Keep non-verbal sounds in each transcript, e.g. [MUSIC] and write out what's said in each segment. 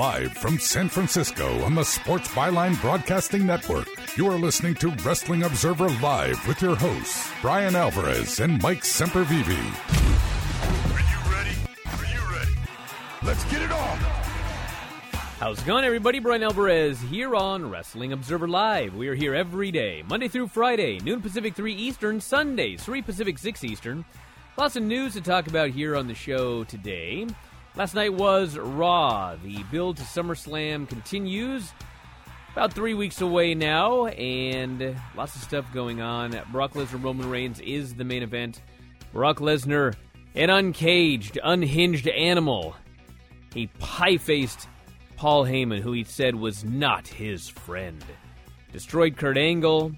Live from San Francisco on the Sports Byline Broadcasting Network, you are listening to Wrestling Observer Live with your hosts, Brian Alvarez and Mike Sempervive. Are you ready? Are you ready? Let's get it on! How's it going, everybody? Brian Alvarez here on Wrestling Observer Live. We are here every day, Monday through Friday, noon Pacific, 3 Eastern, Sundays, 3 Pacific, 6 Eastern. Lots of news to talk about here on the show today. Last night was Raw. The build to SummerSlam continues. About three weeks away now, and lots of stuff going on. Brock Lesnar Roman Reigns is the main event. Brock Lesnar, an uncaged, unhinged animal. He pie faced Paul Heyman, who he said was not his friend. Destroyed Kurt Angle,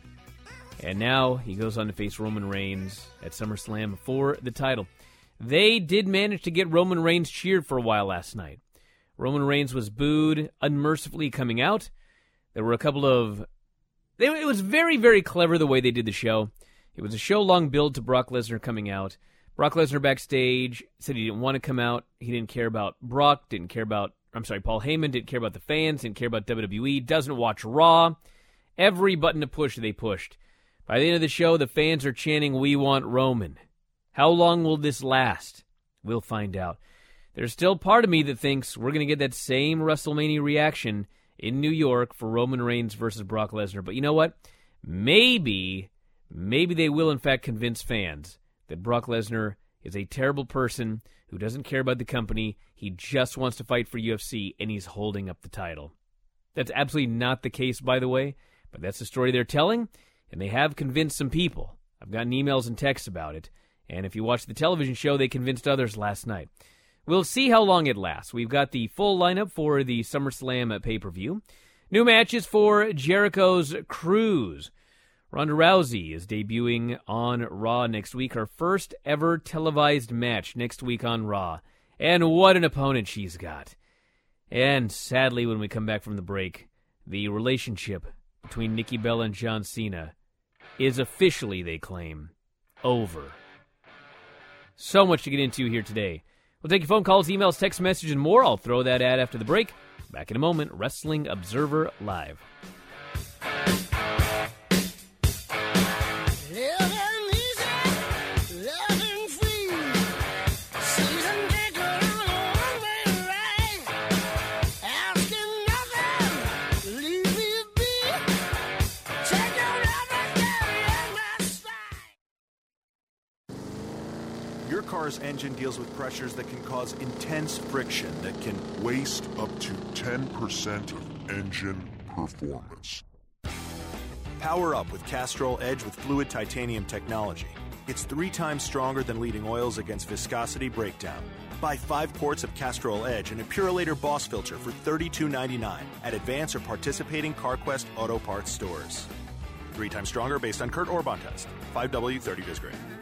and now he goes on to face Roman Reigns at SummerSlam for the title. They did manage to get Roman Reigns cheered for a while last night. Roman Reigns was booed unmercifully coming out. There were a couple of. It was very, very clever the way they did the show. It was a show long build to Brock Lesnar coming out. Brock Lesnar backstage said he didn't want to come out. He didn't care about Brock, didn't care about. I'm sorry, Paul Heyman didn't care about the fans, didn't care about WWE, doesn't watch Raw. Every button to push, they pushed. By the end of the show, the fans are chanting, We want Roman. How long will this last? We'll find out. There's still part of me that thinks we're going to get that same WrestleMania reaction in New York for Roman Reigns versus Brock Lesnar. But you know what? Maybe, maybe they will in fact convince fans that Brock Lesnar is a terrible person who doesn't care about the company. He just wants to fight for UFC and he's holding up the title. That's absolutely not the case, by the way, but that's the story they're telling, and they have convinced some people. I've gotten emails and texts about it. And if you watch the television show, they convinced others last night. We'll see how long it lasts. We've got the full lineup for the SummerSlam pay per view. New matches for Jericho's Cruise. Ronda Rousey is debuting on Raw next week, her first ever televised match next week on Raw. And what an opponent she's got. And sadly, when we come back from the break, the relationship between Nikki Bella and John Cena is officially, they claim, over. So much to get into here today. We'll take your phone calls, emails, text messages, and more. I'll throw that ad after the break. Back in a moment. Wrestling Observer Live. Car's engine deals with pressures that can cause intense friction that can Waste up to 10% of engine performance. power up with Castrol Edge with fluid titanium technology. It's three times stronger than leading oils against viscosity breakdown. Buy five quarts of Castrol Edge and a Purolator Boss filter for $32.99 at Advance or participating CarQuest Auto Parts stores. Three times stronger based on Kurt Orbahn test. 5W30 Visgrade.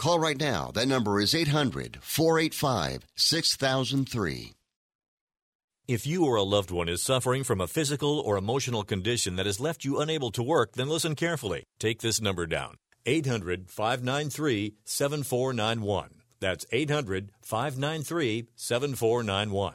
Call right now. That number is 800 485 6003. If you or a loved one is suffering from a physical or emotional condition that has left you unable to work, then listen carefully. Take this number down 800 593 7491. That's 800 593 7491.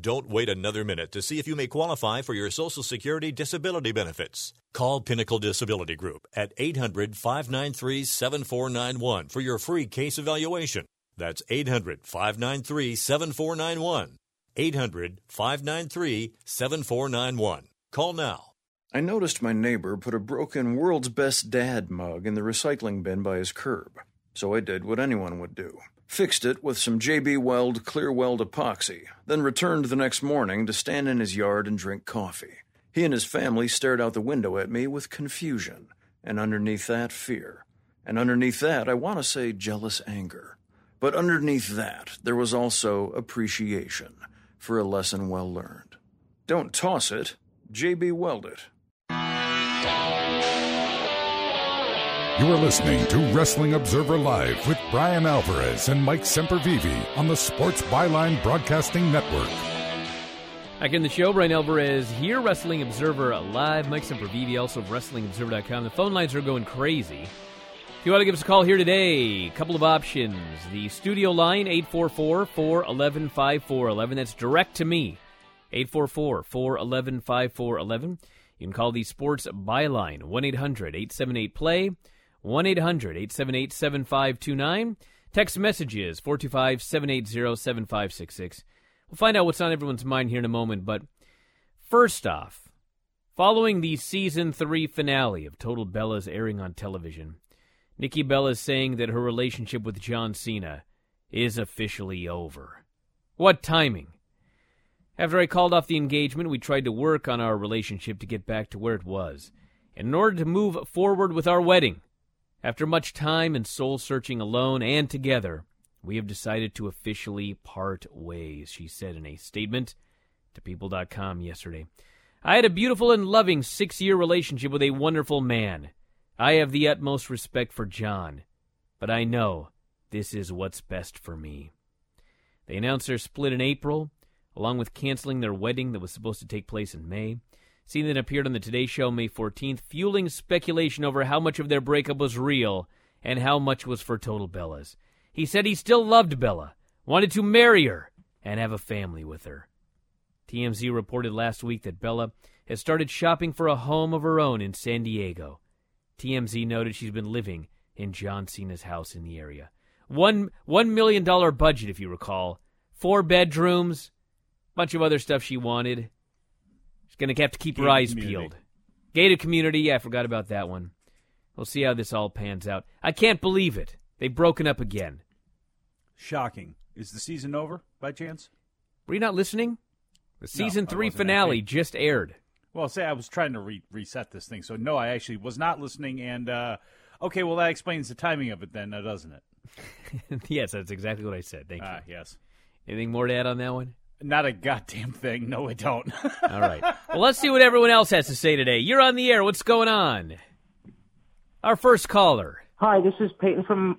Don't wait another minute to see if you may qualify for your Social Security disability benefits. Call Pinnacle Disability Group at 800 593 7491 for your free case evaluation. That's 800 593 7491. 800 593 7491. Call now. I noticed my neighbor put a broken World's Best Dad mug in the recycling bin by his curb. So I did what anyone would do fixed it with some JB Weld clear weld epoxy, then returned the next morning to stand in his yard and drink coffee. He and his family stared out the window at me with confusion, and underneath that, fear. And underneath that, I want to say jealous anger. But underneath that, there was also appreciation for a lesson well learned. Don't toss it, JB Weld it. You are listening to Wrestling Observer Live with Brian Alvarez and Mike Sempervive on the Sports Byline Broadcasting Network. Back in the show, Brian Alvarez here, Wrestling Observer Live. Mike Sempervive, also of WrestlingObserver.com. The phone lines are going crazy. If you want to give us a call here today, a couple of options. The studio line, 844 411 5411. That's direct to me, 844 411 5411. You can call the Sports Byline, 1 800 878 Play. 1 800 878 7529. Text messages 425 780 7566. We'll find out what's on everyone's mind here in a moment, but first off, following the season 3 finale of Total Bellas airing on television, Nikki Bella is saying that her relationship with John Cena is officially over. What timing! After I called off the engagement, we tried to work on our relationship to get back to where it was. In order to move forward with our wedding, after much time and soul searching alone and together, we have decided to officially part ways, she said in a statement to People.com yesterday. I had a beautiful and loving six year relationship with a wonderful man. I have the utmost respect for John, but I know this is what's best for me. They announced their split in April, along with canceling their wedding that was supposed to take place in May. That appeared on the Today Show May 14th, fueling speculation over how much of their breakup was real and how much was for total Bellas. He said he still loved Bella, wanted to marry her, and have a family with her. TMZ reported last week that Bella has started shopping for a home of her own in San Diego. TMZ noted she's been living in John Cena's house in the area. One one million dollar budget, if you recall. Four bedrooms, bunch of other stuff she wanted. Going to have to keep Gated her eyes community. peeled. Gated community, yeah, I forgot about that one. We'll see how this all pans out. I can't believe it. They've broken up again. Shocking. Is the season over by chance? Were you not listening? The season no, three finale just aired. Well, say I was trying to re- reset this thing, so no, I actually was not listening. And uh, okay, well that explains the timing of it, then, doesn't it? [LAUGHS] yes, that's exactly what I said. Thank uh, you. Yes. Anything more to add on that one? Not a goddamn thing. No, I don't. [LAUGHS] All right. Well, let's see what everyone else has to say today. You're on the air. What's going on? Our first caller. Hi, this is Peyton from.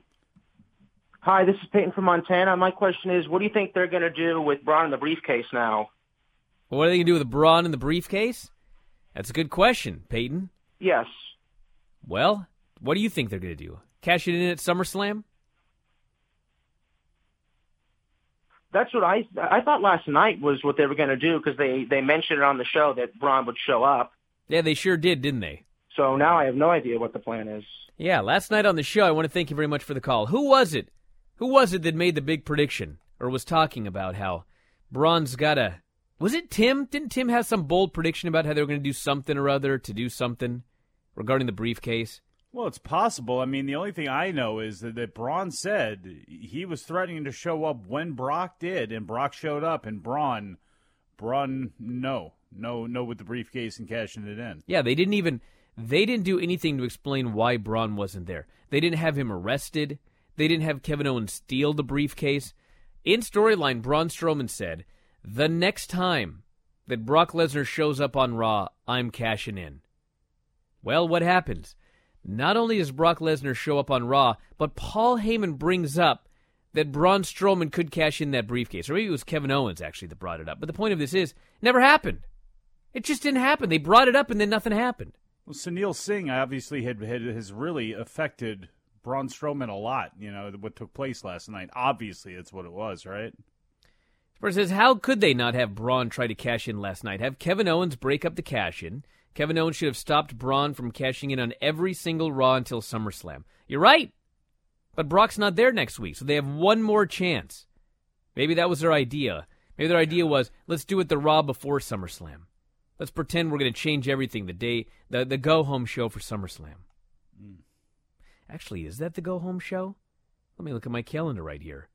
Hi, this is Peyton from Montana. My question is, what do you think they're going to do with Braun in the briefcase now? What are they going to do with Braun in the briefcase? That's a good question, Peyton. Yes. Well, what do you think they're going to do? Cash it in at SummerSlam? That's what I I thought last night was what they were going to do because they they mentioned it on the show that Braun would show up. Yeah, they sure did, didn't they? So now I have no idea what the plan is. Yeah, last night on the show, I want to thank you very much for the call. Who was it? Who was it that made the big prediction or was talking about how Braun's got a? Was it Tim? Didn't Tim have some bold prediction about how they were going to do something or other to do something regarding the briefcase? Well, it's possible. I mean, the only thing I know is that, that Braun said he was threatening to show up when Brock did, and Brock showed up, and Braun, Braun, no, no, no, with the briefcase and cashing it in. Yeah, they didn't even they didn't do anything to explain why Braun wasn't there. They didn't have him arrested. They didn't have Kevin Owens steal the briefcase. In storyline, Braun Strowman said, "The next time that Brock Lesnar shows up on Raw, I'm cashing in." Well, what happens? Not only does Brock Lesnar show up on Raw, but Paul Heyman brings up that Braun Strowman could cash in that briefcase. Or maybe it was Kevin Owens, actually, that brought it up. But the point of this is, never happened. It just didn't happen. They brought it up and then nothing happened. Well, Sunil Singh obviously had, had has really affected Braun Strowman a lot. You know what took place last night. Obviously, that's what it was, right? Spurs says, how could they not have Braun try to cash in last night? Have Kevin Owens break up the cash in. Kevin Owens should have stopped Braun from cashing in on every single Raw until SummerSlam. You're right. But Brock's not there next week, so they have one more chance. Maybe that was their idea. Maybe their idea was let's do it the Raw before SummerSlam. Let's pretend we're going to change everything the day the the go home show for SummerSlam. Mm. Actually, is that the go home show? Let me look at my calendar right here.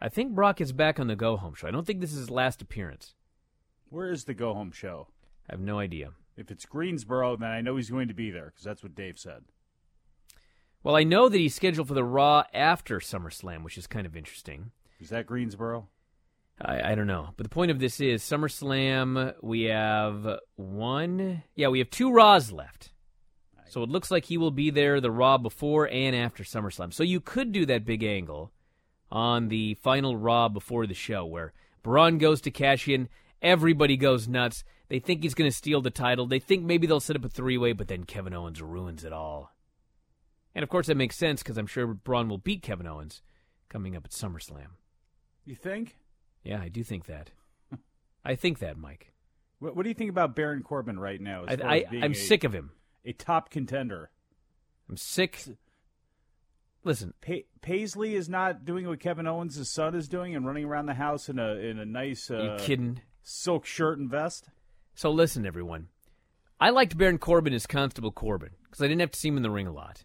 I think Brock is back on the go home show. I don't think this is his last appearance. Where is the go home show? I have no idea. If it's Greensboro, then I know he's going to be there because that's what Dave said. Well, I know that he's scheduled for the Raw after SummerSlam, which is kind of interesting. Is that Greensboro? I, I don't know. But the point of this is SummerSlam, we have one. Yeah, we have two Raws left. So it looks like he will be there the Raw before and after SummerSlam. So you could do that big angle on the final Raw before the show where Braun goes to cash in, everybody goes nuts. They think he's going to steal the title. They think maybe they'll set up a three way, but then Kevin Owens ruins it all. And of course, that makes sense because I'm sure Braun will beat Kevin Owens coming up at SummerSlam. You think? Yeah, I do think that. [LAUGHS] I think that, Mike. What, what, do you think about Baron Corbin right now? I, am sick of him. A top contender. I'm sick. Listen, pa- Paisley is not doing what Kevin Owens' son is doing and running around the house in a in a nice uh, you kidding? silk shirt and vest. So listen, everyone. I liked Baron Corbin as Constable Corbin because I didn't have to see him in the ring a lot.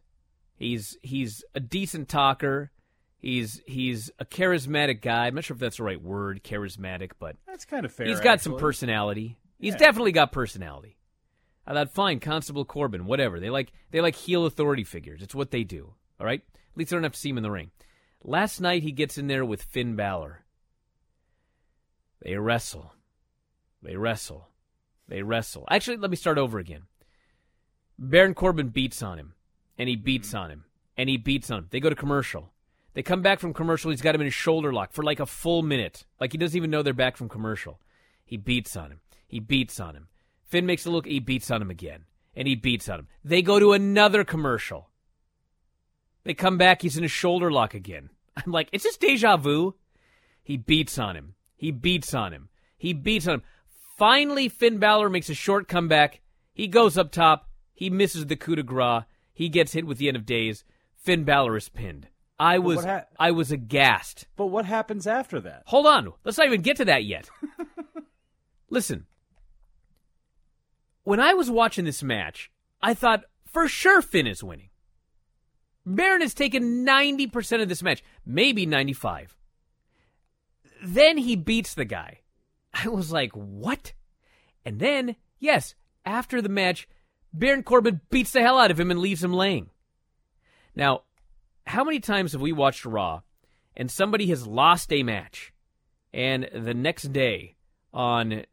He's he's a decent talker. He's he's a charismatic guy. I'm not sure if that's the right word, charismatic, but that's kind of fair. He's got actually. some personality. He's yeah. definitely got personality. I thought, fine, Constable Corbin, whatever. They like they like heel authority figures. It's what they do. All right. At least I don't have to see him in the ring. Last night he gets in there with Finn Balor. They wrestle. They wrestle. They wrestle. Actually, let me start over again. Baron Corbin beats on him, and he beats mm-hmm. on him, and he beats on him. They go to commercial. They come back from commercial. He's got him in a shoulder lock for like a full minute. Like he doesn't even know they're back from commercial. He beats on him. He beats on him. Finn makes a look. He beats on him again. And he beats on him. They go to another commercial. They come back. He's in a shoulder lock again. [LAUGHS] I'm like, it's just deja vu. He beats on him. He beats on him. He beats on him. Finally, Finn Balor makes a short comeback. He goes up top. He misses the coup de grace. He gets hit with the end of days. Finn Balor is pinned. I was ha- I was aghast. But what happens after that? Hold on. Let's not even get to that yet. [LAUGHS] Listen. When I was watching this match, I thought for sure Finn is winning. Baron has taken 90% of this match, maybe 95. Then he beats the guy. I was like, "What?" And then, yes, after the match, Baron Corbin beats the hell out of him and leaves him laying. Now, how many times have we watched Raw and somebody has lost a match and the next day on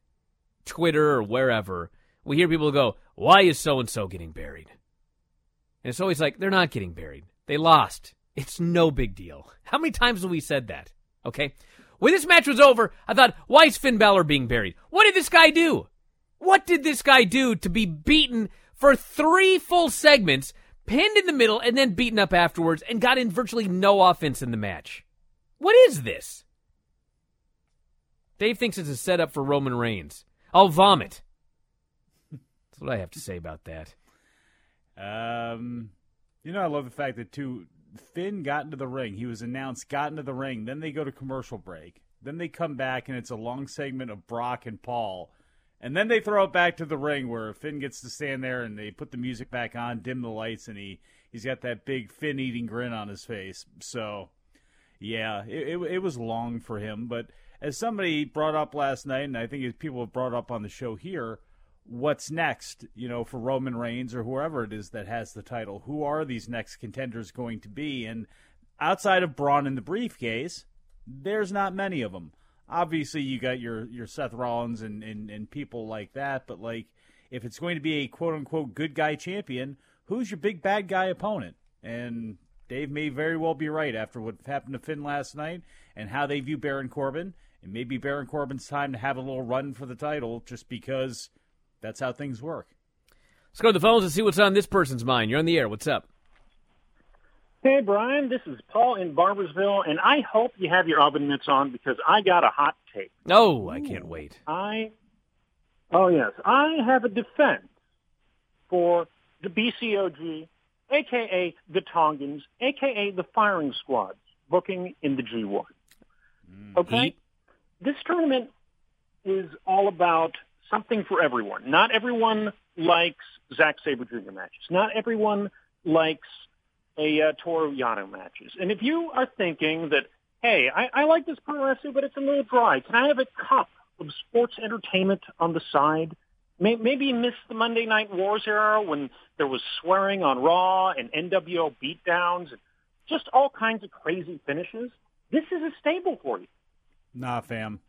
Twitter or wherever we hear people go, Why is so and so getting buried? And it's always like, They're not getting buried. They lost. It's no big deal. How many times have we said that? Okay. When this match was over, I thought, Why is Finn Balor being buried? What did this guy do? What did this guy do to be beaten for three full segments pinned in the middle and then beaten up afterwards and got in virtually no offense in the match. What is this? Dave thinks it's a setup for Roman Reigns. I'll vomit. That's what I have to say about that. Um, you know, I love the fact that too. Finn got into the ring. He was announced, got into the ring. Then they go to commercial break. Then they come back, and it's a long segment of Brock and Paul and then they throw it back to the ring where Finn gets to stand there and they put the music back on, dim the lights, and he, he's got that big Finn eating grin on his face. So, yeah, it, it, it was long for him. But as somebody brought up last night, and I think people have brought up on the show here, what's next, you know, for Roman Reigns or whoever it is that has the title? Who are these next contenders going to be? And outside of Braun in the briefcase, there's not many of them obviously you got your your Seth Rollins and, and, and people like that, but like if it's going to be a quote unquote good guy champion, who's your big bad guy opponent? And Dave may very well be right after what happened to Finn last night and how they view Baron Corbin. It may be Baron Corbin's time to have a little run for the title just because that's how things work. Let's go to the phones and see what's on this person's mind. You're on the air. What's up? Hey, Brian, this is Paul in Barbersville, and I hope you have your oven mitts on because I got a hot take. No, I can't wait. I, oh yes, I have a defense for the BCOG, aka the Tongans, aka the firing squads, booking in the G1. Mm. Okay, this tournament is all about something for everyone. Not everyone likes Zack Sabre Jr. matches. Not everyone likes a uh, Yano matches. And if you are thinking that, hey, I, I like this pro wrestling, but it's a little dry. Can I have a cup of sports entertainment on the side? May, maybe miss the Monday Night Wars era when there was swearing on Raw and NWO beatdowns and just all kinds of crazy finishes. This is a stable for you. Nah, fam.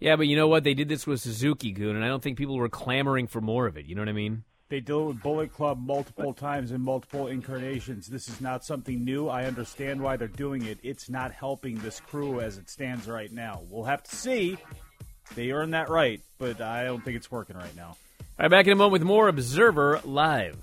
Yeah, but you know what? They did this with Suzuki Goon, and I don't think people were clamoring for more of it. You know what I mean? They it with Bullet Club multiple times in multiple incarnations. This is not something new. I understand why they're doing it. It's not helping this crew as it stands right now. We'll have to see. They earned that right, but I don't think it's working right now. All right, back in a moment with more Observer Live.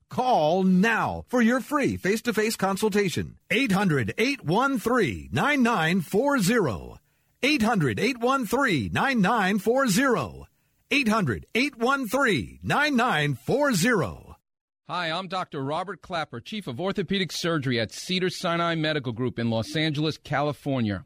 Call now for your free face to face consultation. 800 813 9940. 800 813 9940. 800 813 9940. Hi, I'm Dr. Robert Klapper, Chief of Orthopedic Surgery at Cedar Sinai Medical Group in Los Angeles, California.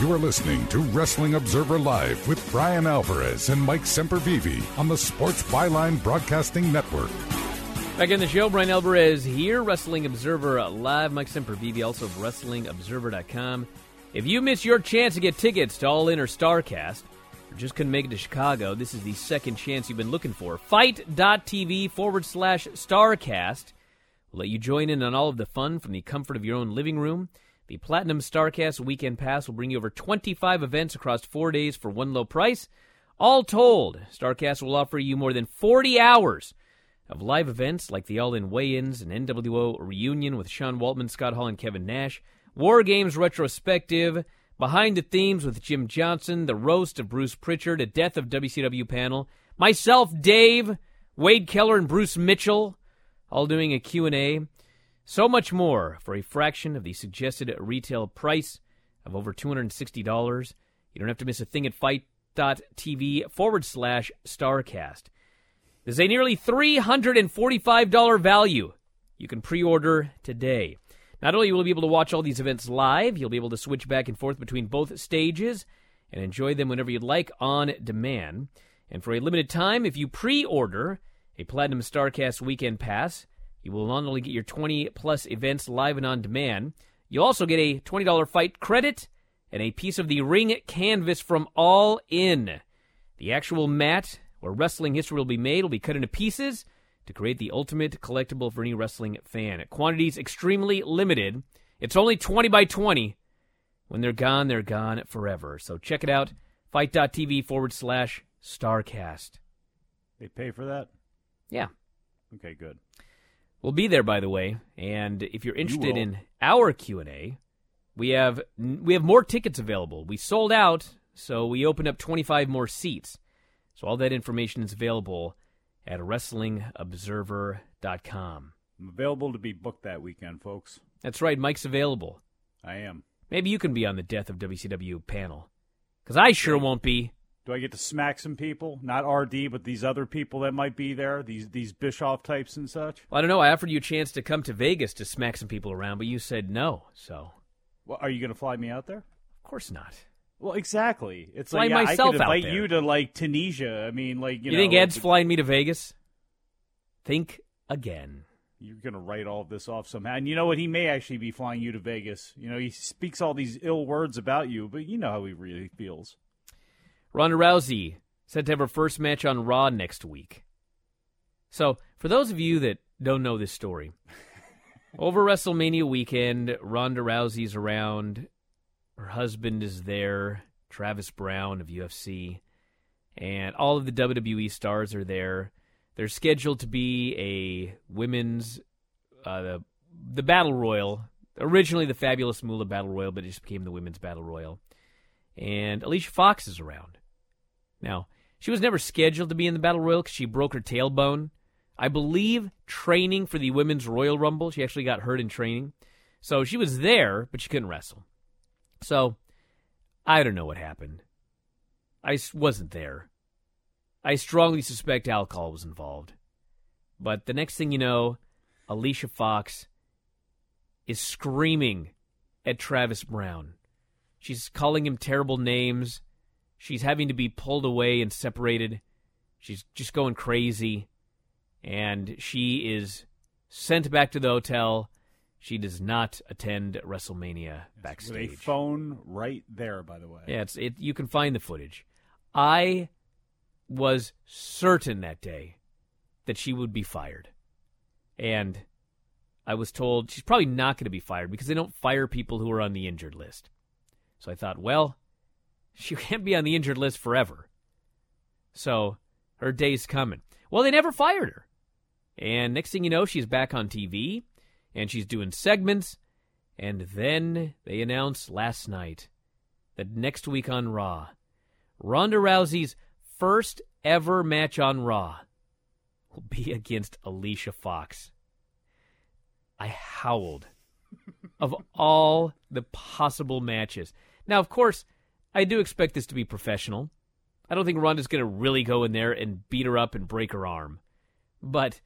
You are listening to Wrestling Observer Live with Brian Alvarez and Mike Sempervive on the Sports Byline Broadcasting Network. Back in the show, Brian Alvarez here, Wrestling Observer Live. Mike Sempervive, also of WrestlingObserver.com. If you miss your chance to get tickets to All In or Starrcast, or just couldn't make it to Chicago, this is the second chance you've been looking for. FITE.tv forward slash Starrcast will let you join in on all of the fun from the comfort of your own living room. The Platinum Starrcast Weekend Pass will bring you over 25 events across four days for one low price. All told, Starrcast will offer you more than 40 hours of live events like the All In Weigh Ins and NWO Reunion with Sean Waltman, Scott Hall, and Kevin Nash, War Games Retrospective, Behind the Themes with Jim Johnson, The Roast of Bruce Pritchard, a Death of WCW panel, myself, Dave, Wade Keller, and Bruce Mitchell, all doing a Q&A. So much more for a fraction of the suggested retail price of over $260. You don't have to miss a thing at fite.tv forward slash Starrcast. There's a nearly $345 value. You can pre order today. Not only will you be able to watch all these events live, you'll be able to switch back and forth between both stages and enjoy them whenever you'd like on demand. And for a limited time, if you pre order a Platinum Starrcast Weekend Pass, you will not only get your 20 plus events live and on demand, you'll also get a $20 fight credit and a piece of the ring canvas from All In. The actual mat where wrestling history will be made will be cut into pieces to create the ultimate collectible for any wrestling fan. Quantities extremely limited. It's only 20 by 20. When they're gone, they're gone forever. So check it out. FITE.tv forward slash Starrcast. They pay for that? Yeah. Okay, good. We'll be there, by the way. And if you're interested will. in our Q and A, we have we have more tickets available. We sold out, so we opened up 25 more seats. So all that information is available at WrestlingObserver.com. I'm available to be booked that weekend, folks. That's right, Mike's available. I am. Maybe you can be on the Death of WCW panel, because I sure won't be. Do I get to smack some people? Not RD, but these other people that might be there, these these Bischoff types and such. Well, I don't know. I offered you a chance to come to Vegas to smack some people around, but you said no. So, well, are you going to fly me out there? Of course not. Well, exactly. It's Fly like yeah, myself I could out invite there. you to like Tunisia. I mean, like you, You, know, think Ed's like, flying me to Vegas? Think again. You're going to write all of this off somehow. And you know what? He may actually be flying you to Vegas. You know, he speaks all these ill words about you, but you know how he really feels. Ronda Rousey set to have her first match on Raw next week. So, for those of you that don't know this story, over WrestleMania weekend, Ronda Rousey's around. Her husband is there, Travis Browne of UFC, and all of the WWE stars are there. They're scheduled to be a women's uh, the, the Battle Royal. Originally the Fabulous Moolah Battle Royal, but it just became the Women's Battle Royal. And Alicia Fox is around. Now, she was never scheduled to be in the Battle Royal because she broke her tailbone. I believe training for the Women's Royal Rumble. She actually got hurt in training. So she was there, but she couldn't wrestle. So I don't know what happened. I wasn't there. I strongly suspect alcohol was involved. But the next thing you know, Alicia Fox is screaming at Travis Browne. She's calling him terrible names. She's having to be pulled away and separated. She's just going crazy. And she is sent back to the hotel. She does not attend WrestleMania With a backstage. phone right there, by the way. Yeah, it's it. You can find the footage. I was certain that day that she would be fired, and I was told she's probably not going to be fired because they don't fire people who are on the injured list. So I thought, well, she can't be on the injured list forever. So her day's coming. Well, they never fired her, and next thing you know, she's back on TV, and she's doing segments. And then they announced last night that next week on Raw, Ronda Rousey's first ever match on Raw will be against Alicia Fox. I howled of all the possible matches. Now, of course, I do expect this to be professional. I don't think Ronda's going to really go in there and beat her up and break her arm. But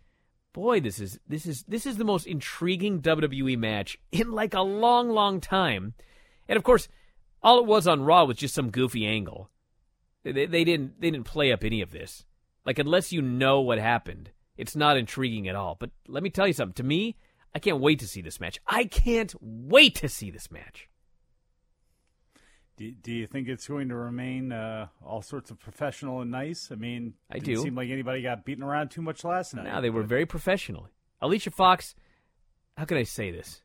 boy, this is this is this is the most intriguing WWE match in like a long, long time. And of course, All it was on Raw was just some goofy angle. They, they didn't they didn't play up any of this. Like unless you know what happened, it's not intriguing at all. But let me tell you something. To me, I can't wait to see this match. I can't wait to see this match. Do, do you think it's going to remain uh, all sorts of professional and nice? I mean, I didn't do. Seem like anybody got beaten around too much last night. No, they were very professional. Alicia Fox, how can I say this?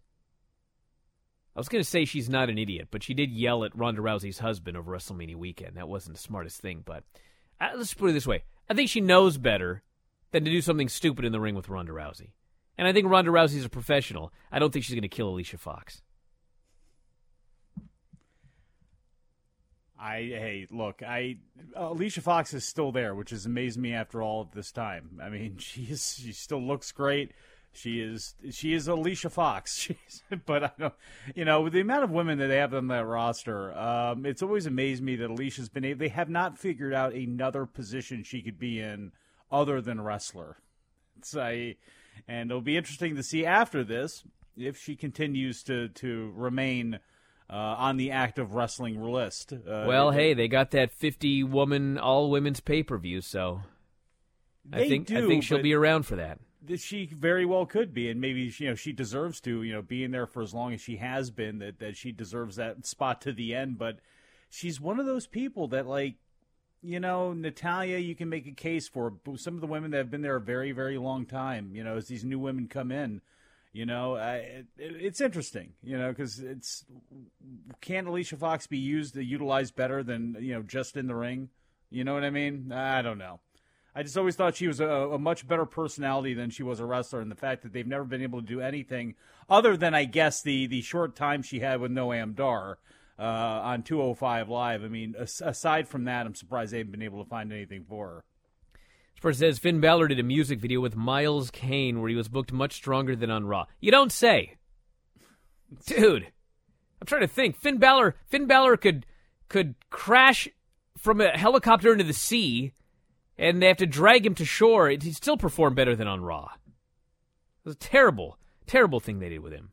I was going to say she's not an idiot, but she did yell at Ronda Rousey's husband over WrestleMania weekend. That wasn't the smartest thing, but uh, let's put it this way: I think she knows better than to do something stupid in the ring with Ronda Rousey. And I think Ronda Rousey's a professional. I don't think she's going to kill Alicia Fox. I hey, look, I Alicia Fox is still there, which has amazed me after all of this time. I mean, [LAUGHS] she is she still looks great. She is she is Alicia Fox. [LAUGHS] She's, but I don't, you know, with the amount of women that they have on that roster, um, it's always amazed me that Alicia's been able. They have not figured out another position she could be in other than wrestler. It's a, and it'll be interesting to see after this if she continues to to remain uh, on the active wrestling list. Uh, well, hey, they got that 50 woman all women's pay per view, so I think I think she'll be around for that. she very well could be, and maybe you know she deserves to. You know, being there for as long as she has been, that that she deserves that spot to the end. But she's one of those people that like. You know, Natalya, you can make a case for but some of the women that have been there a very, very long time. You know, as these new women come in, you know, I, it, it's interesting. You know, because it's can Alicia Fox be used, to utilized better than you know just in the ring? You know what I mean? I don't know. I just always thought she was a, a much better personality than she was a wrestler, and the fact that they've never been able to do anything other than, I guess, the the short time she had with Noam Dar uh, on 205 Live. I mean, as, aside from that, I'm surprised they haven't been able to find anything for her. First says Finn Balor did a music video with Miles Kane where he was booked much stronger than on Raw. You don't say, dude. I'm trying to think. Finn Balor, Finn Balor could could crash from a helicopter into the sea, and they have to drag him to shore. He still performed better than on Raw. It was a terrible, terrible thing they did with him.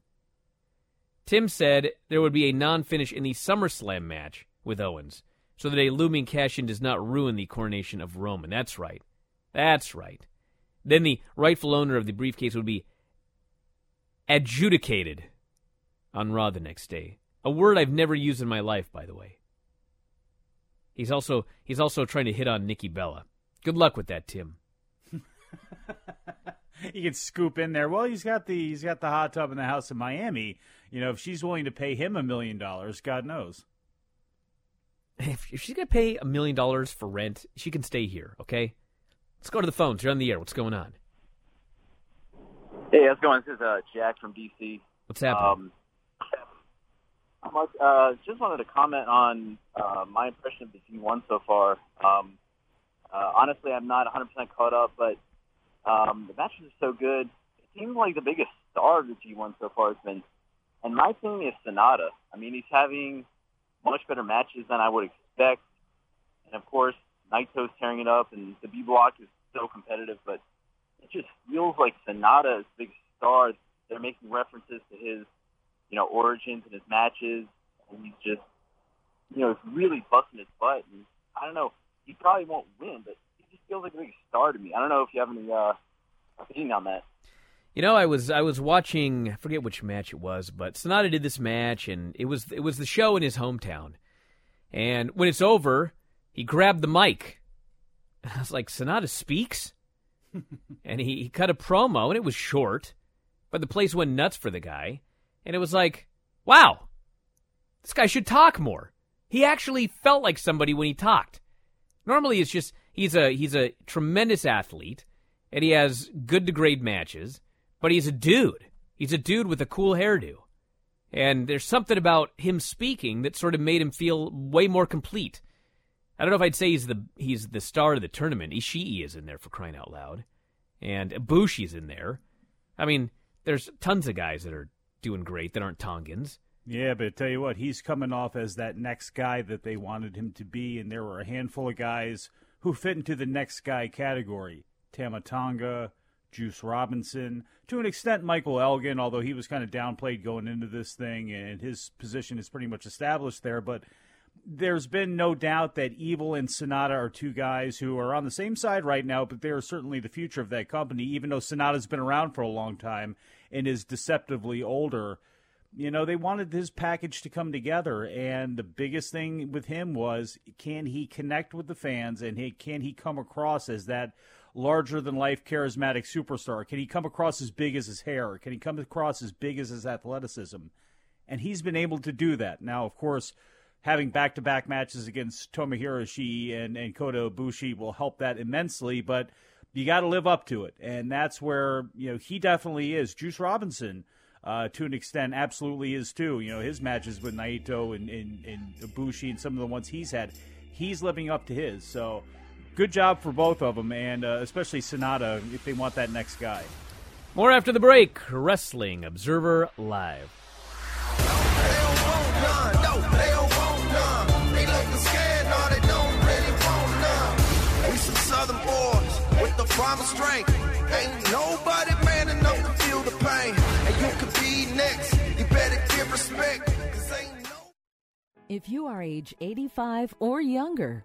Tim said there would be a non-finish in the SummerSlam match with Owens, so that a looming cash-in does not ruin the coronation of Roman. That's right. That's right. Then the rightful owner of the briefcase would be adjudicated on Raw the next day. A word I've never used in my life, by the way. He's also he's also trying to hit on Nikki Bella. Good luck with that, Tim. [LAUGHS] He can scoop in there. Well, he's got the he's got the hot tub in the house in Miami. You know, if she's willing to pay him a million dollars, God knows. If, if she's gonna pay a million dollars for rent, she can stay here. Okay. Let's go to the phones. You're on the air. What's going on? Hey, how's it going? This is uh, Jack from DC. What's happening? Um, Mark, uh, just wanted to comment on uh, my impression of the G1 so far. Um, uh, honestly, I'm not 100% caught up, but um, the matches are so good. It seems like the biggest star of the G1 so far has been, and my thing is Sanada. I mean, he's having much better matches than I would expect, and of course, Naito's tearing it up, and the B Block is so competitive, but it just feels like Sanada is big star. They're making references to his, you know, origins and his matches, and he's just, you know, he's really busting his butt. And I don't know, he probably won't win, but he just feels like a big star to me. I don't know if you have any uh, opinion on that. You know, I was I was watching I forget which match it was, but Sanada did this match and it was it was the show in his hometown. And when it's over, he grabbed the mic. And [LAUGHS] I was like, Sanada speaks? [LAUGHS] and he, he cut a promo and it was short, but the place went nuts for the guy. And it was like, wow, this guy should talk more. He actually felt like somebody when he talked. Normally it's just he's a he's a tremendous athlete and he has good to great matches, but he's a dude. He's a dude with a cool hairdo. And there's something about him speaking that sort of made him feel way more complete. I don't know if I'd say he's the he's the star of the tournament. Ishii is in there for crying out loud, and Ibushi's in there. I mean, there's tons of guys that are doing great that aren't Tongans. Yeah, but I tell you what, he's coming off as that next guy that they wanted him to be, and there were a handful of guys who fit into the next guy category. Tama Tonga, Juice Robinson, to an extent, Michael Elgin, although he was kind of downplayed going into this thing, and his position is pretty much established there. But there's been no doubt that Evil and Sanada are two guys who are on the same side right now, but they are certainly the future of that company, even though Sanada's been around for a long time and is deceptively older. You know, they wanted his package to come together, and the biggest thing with him was can he connect with the fans and he, can he come across as that larger than life charismatic superstar? Can he come across as big as his hair? Can he come across as big as his athleticism? And he's been able to do that. Now, of course, having back to back matches against Tomohiro Ishii and, and Kota Ibushi will help that immensely, but you got to live up to it. And that's where, you know, he definitely is. Juice Robinson, uh, to an extent, absolutely is too. You know, his matches with Naito and, and, and Ibushi and some of the ones he's had, he's living up to his. So good job for both of them, and uh, especially Sanada if they want that next guy. More after the break. Wrestling Observer Live. Southern strength. Ain't nobody man enough to feel the pain. And you could be next. You better give respect. If you are age 85 or younger,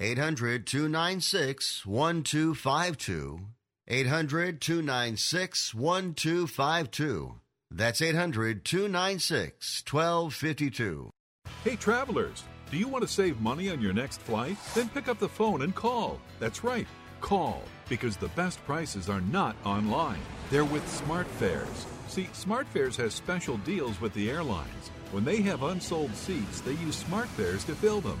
800 296 1252. 800 296 1252. That's 800 296 1252. Hey, travelers, do you want to save money on your next flight? Then pick up the phone and call. That's right, call, because the best prices are not online. They're with SmartFares. See, SmartFares has special deals with the airlines. When they have unsold seats, they use SmartFares to fill them.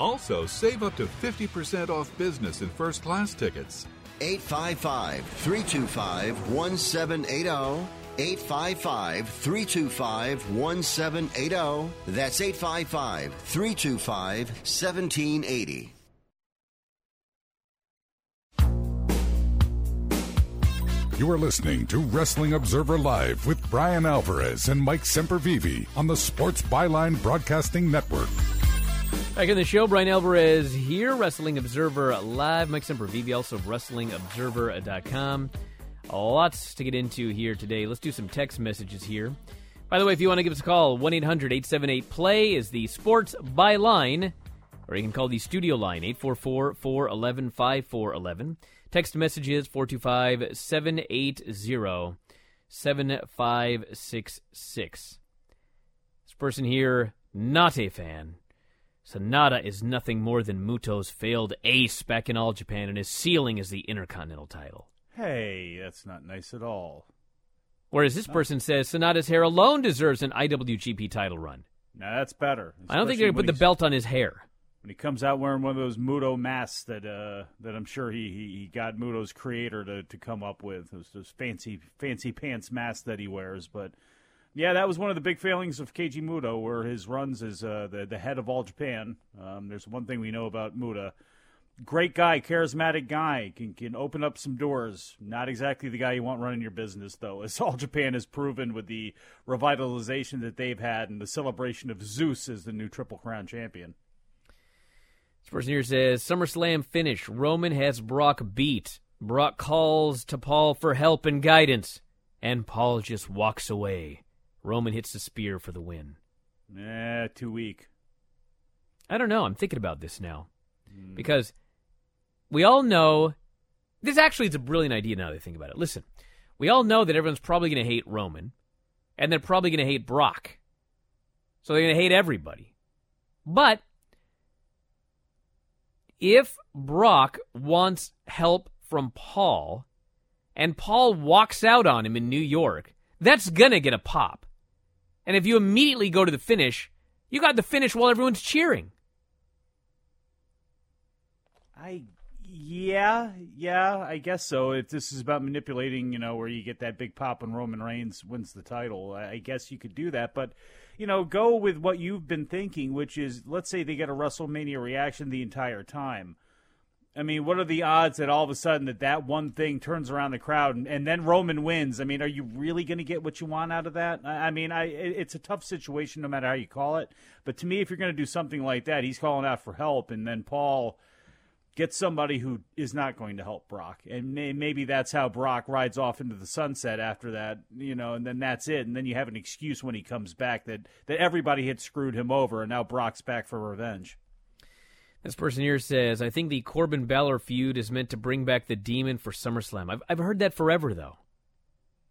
Also, save up to 50% off business and first class tickets. 855 325 1780. 855 325 1780. That's 855 325 1780. You are listening to Wrestling Observer Live with Brian Alvarez and Mike Sempervive on the Sports Byline Broadcasting Network. Back in the show, Brian Alvarez here, Wrestling Observer Live. Mike Sempervive, also WrestlingObserver.com. Lots to get into here today. Let's do some text messages here. By the way, if you want to give us a call, 1 800 878 PLAY is the sports byline, or you can call the studio line, 844 411 5411. Text messages 425 780 7566. This person here, not a fan. Sanada is nothing more than Muto's failed ace back in All Japan, and his ceiling is the Intercontinental title. Hey, that's not nice at all. Whereas this person says Sanada's hair alone deserves an IWGP title run. Now that's better. I don't think they're going to put the belt on his hair. when he comes out wearing one of those Muto masks that uh, that I'm sure he, he, he got Muto's creator to, to come up with those, those fancy fancy pants masks that he wears. But yeah, that was one of the big failings of Keiji Muto, where his runs as uh, the the head of all Japan. Um, there's one thing we know about Muta. Great guy, charismatic guy, can can open up some doors. Not exactly the guy you want running your business, though, as [LAUGHS] All Japan has proven with the revitalization that they've had and the celebration of Zeus as the new Triple Crown champion. This person here says SummerSlam finish. Roman has Brock beat. Brock calls to Paul for help and guidance, and Paul just walks away. Roman hits the spear for the win. Eh, too weak. I don't know. I'm thinking about this now because we all know this actually is a brilliant idea now that I think about it. Listen, we all know that everyone's probably going to hate Roman, and they're probably going to hate Brock. So they're going to hate everybody. But if Brock wants help from Paul, and Paul walks out on him in New York, that's going to get a pop. And if you immediately go to the finish, you got the finish while everyone's cheering. I yeah, yeah, I guess so. If this is about manipulating, you know, where you get that big pop when Roman Reigns wins the title, I I guess you could do that. But you know, go with what you've been thinking, which is let's say they get a WrestleMania reaction the entire time. I mean, what are the odds that all of a sudden that that one thing turns around the crowd and, and then Roman wins? I mean, are you really going to get what you want out of that? I, I mean, I it- it's a tough situation no matter how you call it. But to me, if you're going to do something like that, he's calling out for help, and then Paul gets somebody who is not going to help Brock, and may, maybe that's how Brock rides off into the sunset after that, you know, and then that's it, and then you have an excuse when he comes back that that everybody had screwed him over, and now Brock's back for revenge. This person here says, I think the Corbin Balor feud is meant to bring back the demon for SummerSlam. I've, I've heard that forever, though.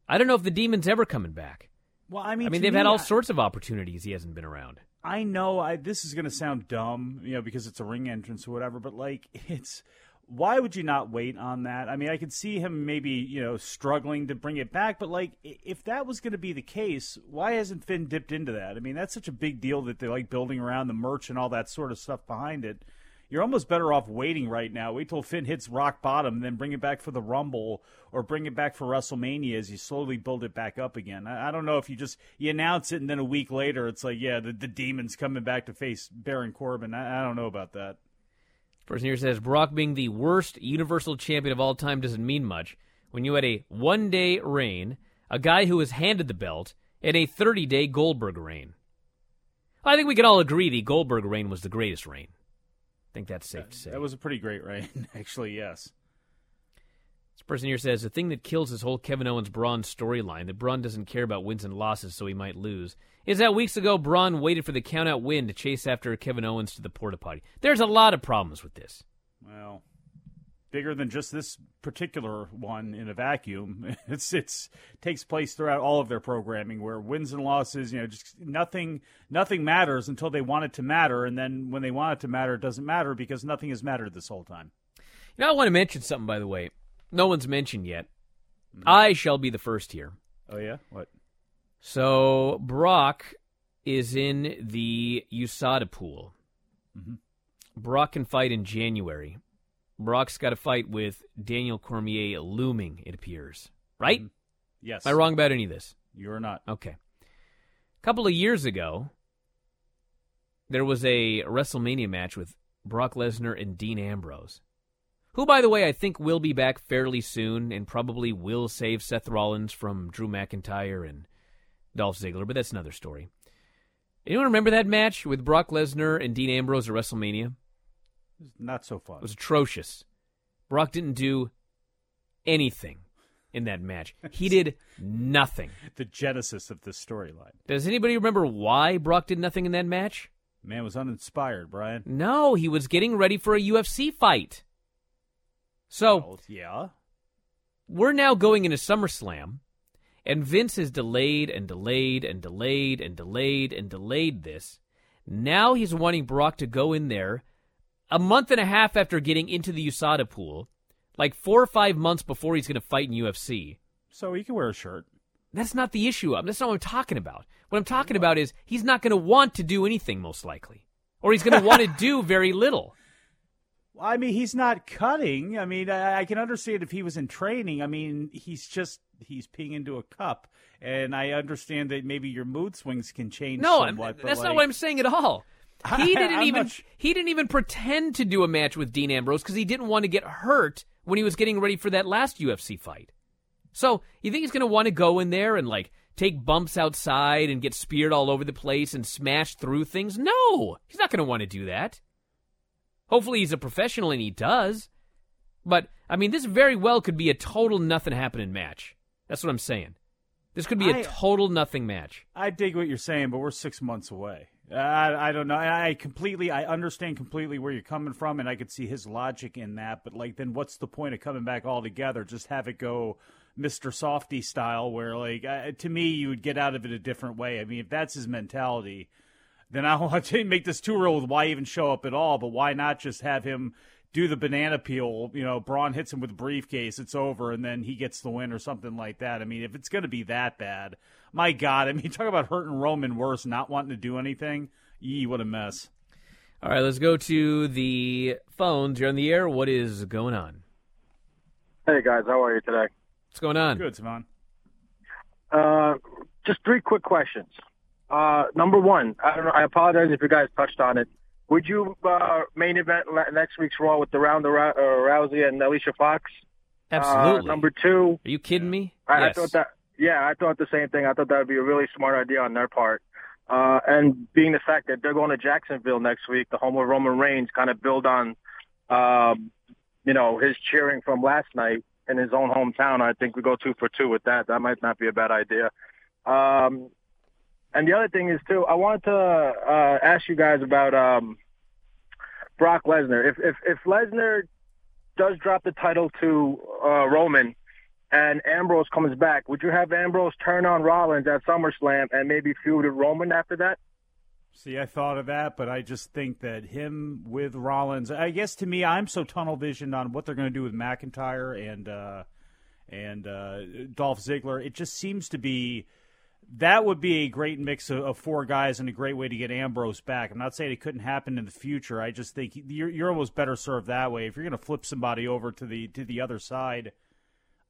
I don't know if the demon's ever coming back. Well, I mean, I mean, they've me, had all I- sorts of opportunities he hasn't been around. I know I this is going to sound dumb, you know, because it's a ring entrance or whatever, but like [LAUGHS] it's why would you not wait on that? I mean, I could see him maybe, you know, struggling to bring it back, but like if that was going to be the case, why hasn't Finn dipped into that? I mean, that's such a big deal that they like building around the merch and all that sort of stuff behind it. You're almost better off waiting right now. Wait till Finn hits rock bottom, then bring it back for the Rumble or bring it back for WrestleMania as you slowly build it back up again. I, I don't know if you just you announce it and then a week later it's like, yeah, the, the demon's coming back to face Baron Corbin. I, I don't know about that. Person here says Brock being the worst Universal Champion of all time doesn't mean much when you had a one day reign, a guy who was handed the belt, and a 30 day Goldberg reign. I think we can all agree the Goldberg reign was the greatest reign. I think that's safe to say. That was a pretty great reign, [LAUGHS] actually. Yes. This person here says the thing that kills this whole Kevin Owens Braun storyline that Braun doesn't care about wins and losses, so he might lose, is that weeks ago Braun waited for the countout win to chase after Kevin Owens to the porta potty. There's a lot of problems with this. Well, bigger than just this particular one in a vacuum. [LAUGHS] It's it's takes place throughout all of their programming, where wins and losses, you know, just nothing nothing matters until they want it to matter, and then when they want it to matter, it doesn't matter because nothing has mattered this whole time. You know, I want to mention something, by the way. No one's mentioned yet. I shall be the first here. Oh yeah, what? So Brock is in the USADA pool. Mhm. Brock can fight in January. Brock's got a fight with Daniel Cormier looming, it appears. Right? Mm-hmm. Yes. Am I wrong about any of this? You're not. Okay. A couple of years ago, there was a WrestleMania match with Brock Lesnar and Dean Ambrose, who, by the way, I think will be back fairly soon and probably will save Seth Rollins from Drew McIntyre and Dolph Ziggler, but that's another story. Anyone remember that match with Brock Lesnar and Dean Ambrose at WrestleMania? Not so fun. It was atrocious. Brock didn't do anything in that match. He did nothing. [LAUGHS] The genesis of this storyline. Does anybody remember why Brock did nothing in that match? Man was uninspired, Brian. No, he was getting ready for a UFC fight. So Well, yeah. we're now going into SummerSlam, And Vince has delayed and delayed and delayed and delayed and delayed this. Now he's wanting Brock to go in there a month and a half after getting into the USADA pool, like four or five months before he's going to fight in UFC. So he can wear a shirt. That's not the issue. That's not what I'm talking about. What I'm talking about is he's not going to want to do anything, most likely. Or he's going to want to do [LAUGHS] very little. I mean, he's not cutting. I mean, I, I, can understand if he was in training. I mean, he's just he's peeing into a cup, and I understand that maybe your mood swings can change. No, somewhat, that's like, not what I'm saying at all. [LAUGHS] He didn't even not- he didn't even pretend to do a match with Dean Ambrose because he didn't want to get hurt when he was getting ready for that last UFC fight. So you think he's going to want to go in there and like take bumps outside and get speared all over the place and smash through things? No, he's not going to want to do that. Hopefully he's a professional and he does. But I mean, this very well could be a total nothing happening match. That's what I'm saying. This could be a total nothing match. I dig what you're saying, but we're six months away. I, I don't know. I completely, I understand completely where you're coming from, and I could see his logic in that. But like, then what's the point of coming back all together? Just have it go, Mister Softy style, where like uh, to me, you would get out of it a different way. I mean, if that's his mentality, then I don't [LAUGHS] want to make this two year old why even show up at all. But why not just have him do the banana peel? You know, Braun hits him with a briefcase, it's over, and then he gets the win or something like that. I mean, if it's going to be that bad, my God, [LAUGHS] I mean, talk about hurting Roman worse, not wanting to do anything. Yee, what a mess. All right, let's go to the phones. You're on the air. What is going on? Hey guys, how are you today? What's going on? Good, Simon. Uh, just three quick questions. Uh, number one, I don't know. I apologize if you guys touched on it. Would you uh, main event next week's Raw with the Ronda Rou- uh, Rousey and Alicia Fox? Absolutely. Uh, number two, Are you kidding me? I, yes. I thought that. Yeah, I thought the same thing. I thought that would be a really smart idea on their part. Uh, and being the fact that they're going to Jacksonville next week, the home of Roman Reigns, kind of build on, um, you know, his cheering from last night in his own hometown. I think we go two for two with that. That might not be a bad idea. Um, and the other thing is too, I wanted to uh, ask you guys about um, Brock Lesnar. If if if Lesnar does drop the title to uh, Roman and Ambrose comes back, would you have Ambrose turn on Rollins at SummerSlam and maybe feud with Roman after that? See, I thought of that, but I just think that him with Rollins. I guess to me, I'm so tunnel visioned on what they're going to do with McIntyre and uh, and uh, Dolph Ziggler. It just seems to be that would be a great mix of, of four guys and a great way to get Ambrose back. I'm not saying it couldn't happen in the future. I just think you're, you're almost better served that way. If you're going to flip somebody over to the to the other side,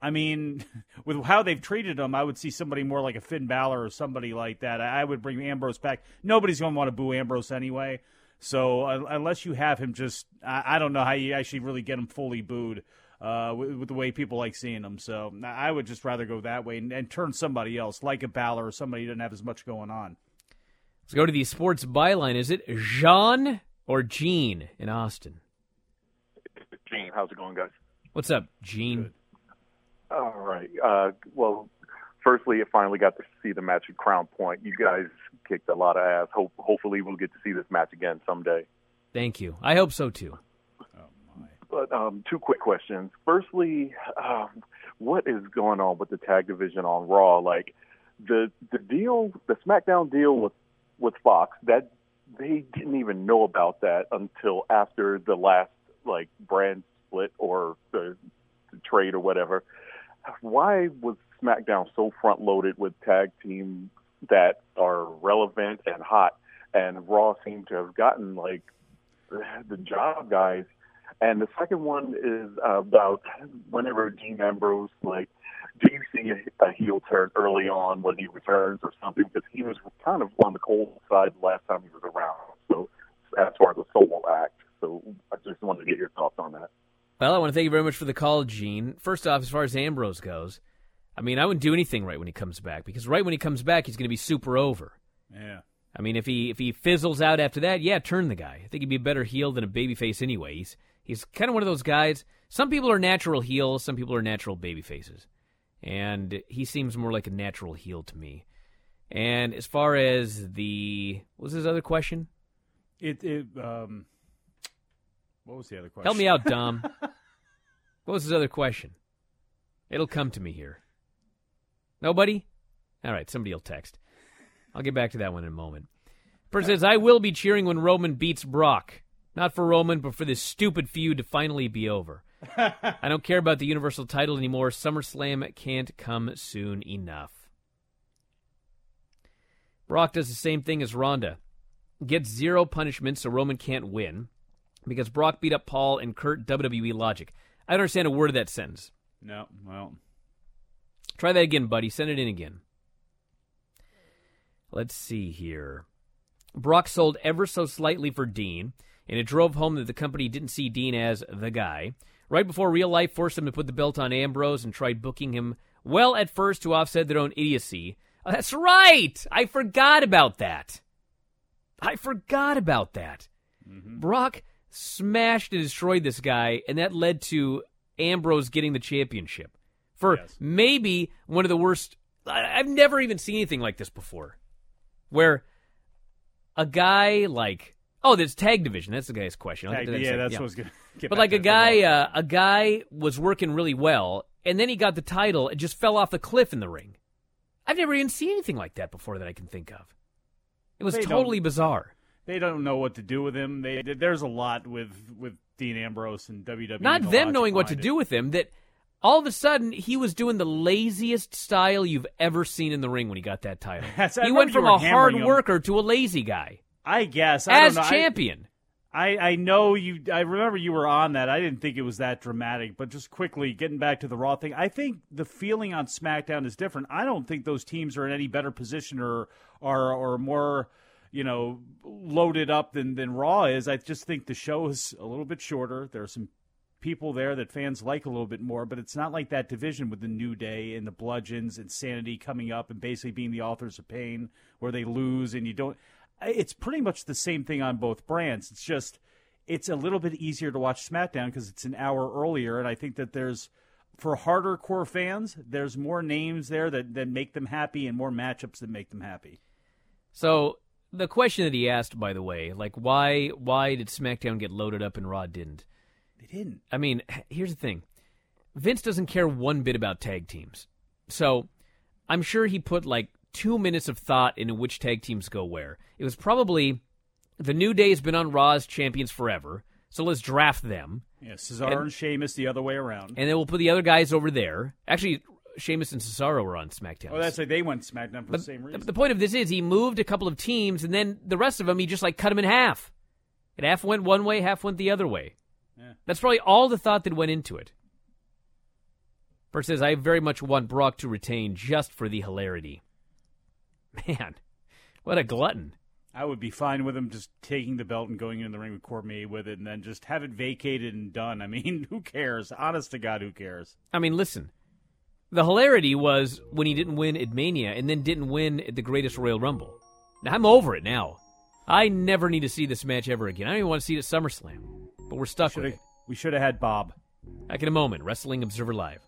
I mean, [LAUGHS] with how they've treated him, I would see somebody more like a Finn Balor or somebody like that. I I would bring Ambrose back. Nobody's going to want to boo Ambrose anyway. So uh, unless you have him just, I, I don't know how you actually really get him fully booed uh, with, with the way people like seeing them. So I would just rather go that way and, and turn somebody else, like a Balor or somebody who doesn't have as much going on. Let's go to the sports byline. Is it Jean or Gene in Austin? Gene, how's it going, guys? What's up, Gene? All right. Uh, well, firstly, I finally got to see the match at Crown Point. You guys kicked a lot of ass. Hope, hopefully, we'll get to see this match again someday. Thank you. I hope so too. But um, two quick questions. Firstly, um, what is going on with the tag division on Raw? Like the the deal, the SmackDown deal with with Fox, that they didn't even know about that until after the last like brand split or the, the trade or whatever. Why was SmackDown so front loaded with tag teams that are relevant and hot, and Raw seemed to have gotten like the job guys and the second one is about whenever Dean Ambrose, like, do you see a, a heel turn early on when he returns or something? Because he was kind of on the cold side the last time he was around. So, as far as a solo act, so I just wanted to get your thoughts on that. Well, I want to thank you very much for the call, Gene. First off, as far as Ambrose goes, I mean, I wouldn't do anything right when he comes back because right when he comes back, he's going to be super over. Yeah. I mean, if he if he fizzles out after that, yeah, turn the guy. I think he'd be a better heel than a babyface anyway. He's kind of one of those guys. Some people are natural heels, some people are natural baby faces, and he seems more like a natural heel to me. And as far as the what was his other question? It, it um, what was the other question? Help me out, Dom. [LAUGHS] what was his other question? It'll come to me here. Nobody? All right, somebody will text. I'll get back to that one in a moment. Person says, I will be cheering when Roman beats Brock. Not for Roman, but for this stupid feud to finally be over. [LAUGHS] I don't care about the Universal title anymore. SummerSlam can't come soon enough. Brock does the same thing as Ronda. Gets zero punishment so Roman can't win because Brock beat up Paul and Kurt WWE logic. I don't understand a word of that sentence. No, well. Try that again, buddy. Send it in again. Let's see here. Brock sold ever so slightly for Dean, and it drove home that the company didn't see Dean as the guy. Right before real life forced them to put the belt on Ambrose and tried booking him well at first to offset their own idiocy. Oh, that's right! I forgot about that. I forgot about that. Mm-hmm. Brock smashed and destroyed this guy, and that led to Ambrose getting the championship for Yes. maybe one of the worst. I've never even seen anything like this before, where a guy like oh, there's tag division. That's the guy's question. Tag- that yeah, that's what I was [LAUGHS] But back like to a guy, uh, a guy was working really well, and then he got the title and just fell off the cliff in the ring. I've never even seen anything like that before that I can think of. It was They totally bizarre. They don't know what to do with him. They there's a lot with with Dean Ambrose and WWE. Not the them knowing what to behind do with him. That all of a sudden he was doing the laziest style you've ever seen in the ring when he got that title. [LAUGHS] He went from a hard hammering him. worker to a lazy guy it. I guess I as don't know. Champion. I, I know you. I remember you were on that. I didn't think it was that dramatic, but just quickly getting back to the Raw thing, I think the feeling on SmackDown is different. I don't think those teams are in any better position or are or more, you know, loaded up than than Raw is. I just think the show is a little bit shorter. There are some people there that fans like a little bit more, but it's not like that division with the New Day and the Bludgeons and Sanity coming up and basically being the authors of pain, where they lose and you don't. It's pretty much the same thing on both brands. It's just it's a little bit easier to watch SmackDown because it's an hour earlier, and I think that there's for harder core fans, there's more names there that, that make them happy and more matchups that make them happy. So the question that he asked, by the way, like why why did SmackDown get loaded up and Raw didn't? They didn't. I mean, here's the thing: Vince doesn't care one bit about tag teams. So I'm sure he put like two minutes of thought into which tag teams go where. It was probably the New Day's been on Raw's champions forever, so let's draft them. Yeah, Cesaro and, Sheamus the other way around. And then we'll put the other guys over there. Actually, Sheamus and Cesaro were on SmackDown. Oh, that's like they went SmackDown for But the same reason. the point of this is he moved a couple of teams, and then the rest of them he just like cut them in half. And half went one way, half went the other way. Yeah. That's probably all the thought that went into it. Bert says, I very much want Brock to retain just for the hilarity. [LAUGHS] Man, what a glutton. I would be fine with him just taking the belt and going in the ring with Cormier with it, and then just have it vacated and done. I mean, [LAUGHS] who cares? Honest to God, who cares? I mean, listen. The hilarity was when he didn't win at Mania and then didn't win at the Greatest Royal Rumble. Now, I'm over it now. I never need to see this match ever again. I don't even want to see it at SummerSlam. But we're stuck with it. We should have had Bob. Back in a moment. Wrestling Observer Live.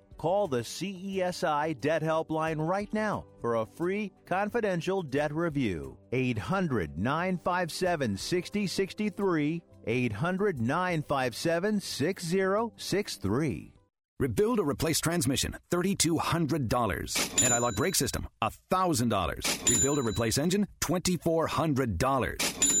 Call the CESI Debt Helpline right now for a free confidential debt review. 800 957 6063. 800 957 6063. Rebuild or replace transmission, $3,200. Anti-lock brake system, $1,000. Rebuild or replace engine, $2,400.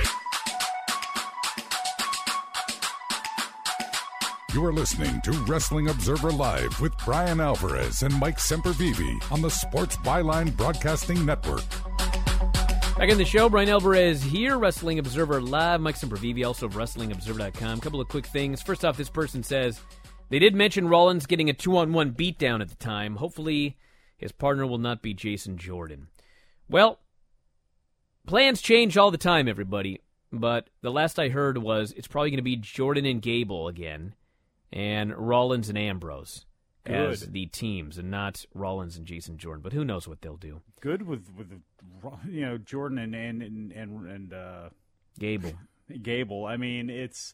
You are listening to Wrestling Observer Live with Brian Alvarez and Mike Sempervive on the Sports Byline Broadcasting Network. Back in the show, Brian Alvarez here, Wrestling Observer Live. Mike Sempervive, also of WrestlingObserver.com. A couple of quick things. First off, this person says they did mention Rollins getting a two on one beatdown at the time. Hopefully, his partner will not be Jason Jordan. Well, plans change all the time, everybody. But the last I heard was it's probably going to be Jordan and Gable again, and Rollins and Ambrose as the teams, and not Rollins and Jason Jordan. But who knows what they'll do? Good with with you know Jordan and and and and, and uh, Gable. [LAUGHS] Gable. I mean, it's.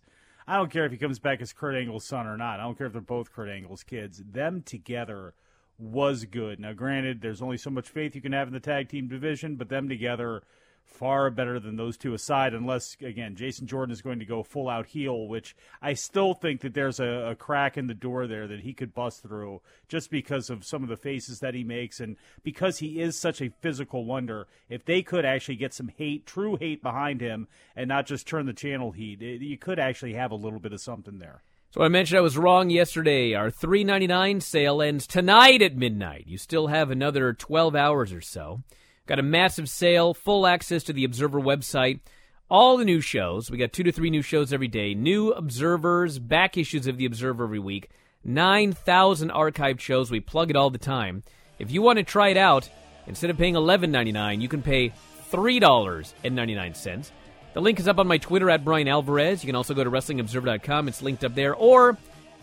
I don't care if he comes back as Kurt Angle's son or not. I don't care if they're both Kurt Angle's kids. Them together was good. Now, granted, there's only so much faith you can have in the tag team division, but them together far better than those two aside. Unless again, Jason Jordan is going to go full out heel, which I still think that there's a, a crack in the door there that he could bust through, just because of some of the faces that he makes, and because he is such a physical wonder. If they could actually get some hate, true hate behind him, and not just turn the channel heat, it, you could actually have a little bit of something there. So I mentioned I was wrong yesterday. Our three ninety nine sale ends tonight at midnight. You still have another twelve hours or so. Got a massive sale, full access to the Observer website, all the new shows. We got two to three new shows every day, new Observers, back issues of the Observer every week, nine thousand archived shows. We plug it all the time. If you want to try it out, instead of paying eleven ninety nine, you can pay three dollars and ninety nine cents. The link is up on my Twitter at Brian Alvarez. You can also go to WrestlingObserver.com. It's linked up there. Or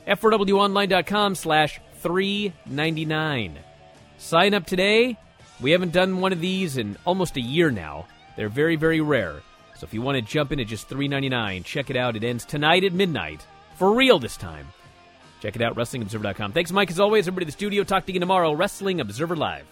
F4WOnline.com slash 399. Sign up today. We haven't done one of these in almost a year now. They're very, very rare. So if you want to jump in at just $3.99, check it out. It ends tonight at midnight. For real this time. Check it out, WrestlingObserver.com. Thanks, Mike, as always. Everybody in the studio. Talk to you tomorrow. Wrestling Observer Live.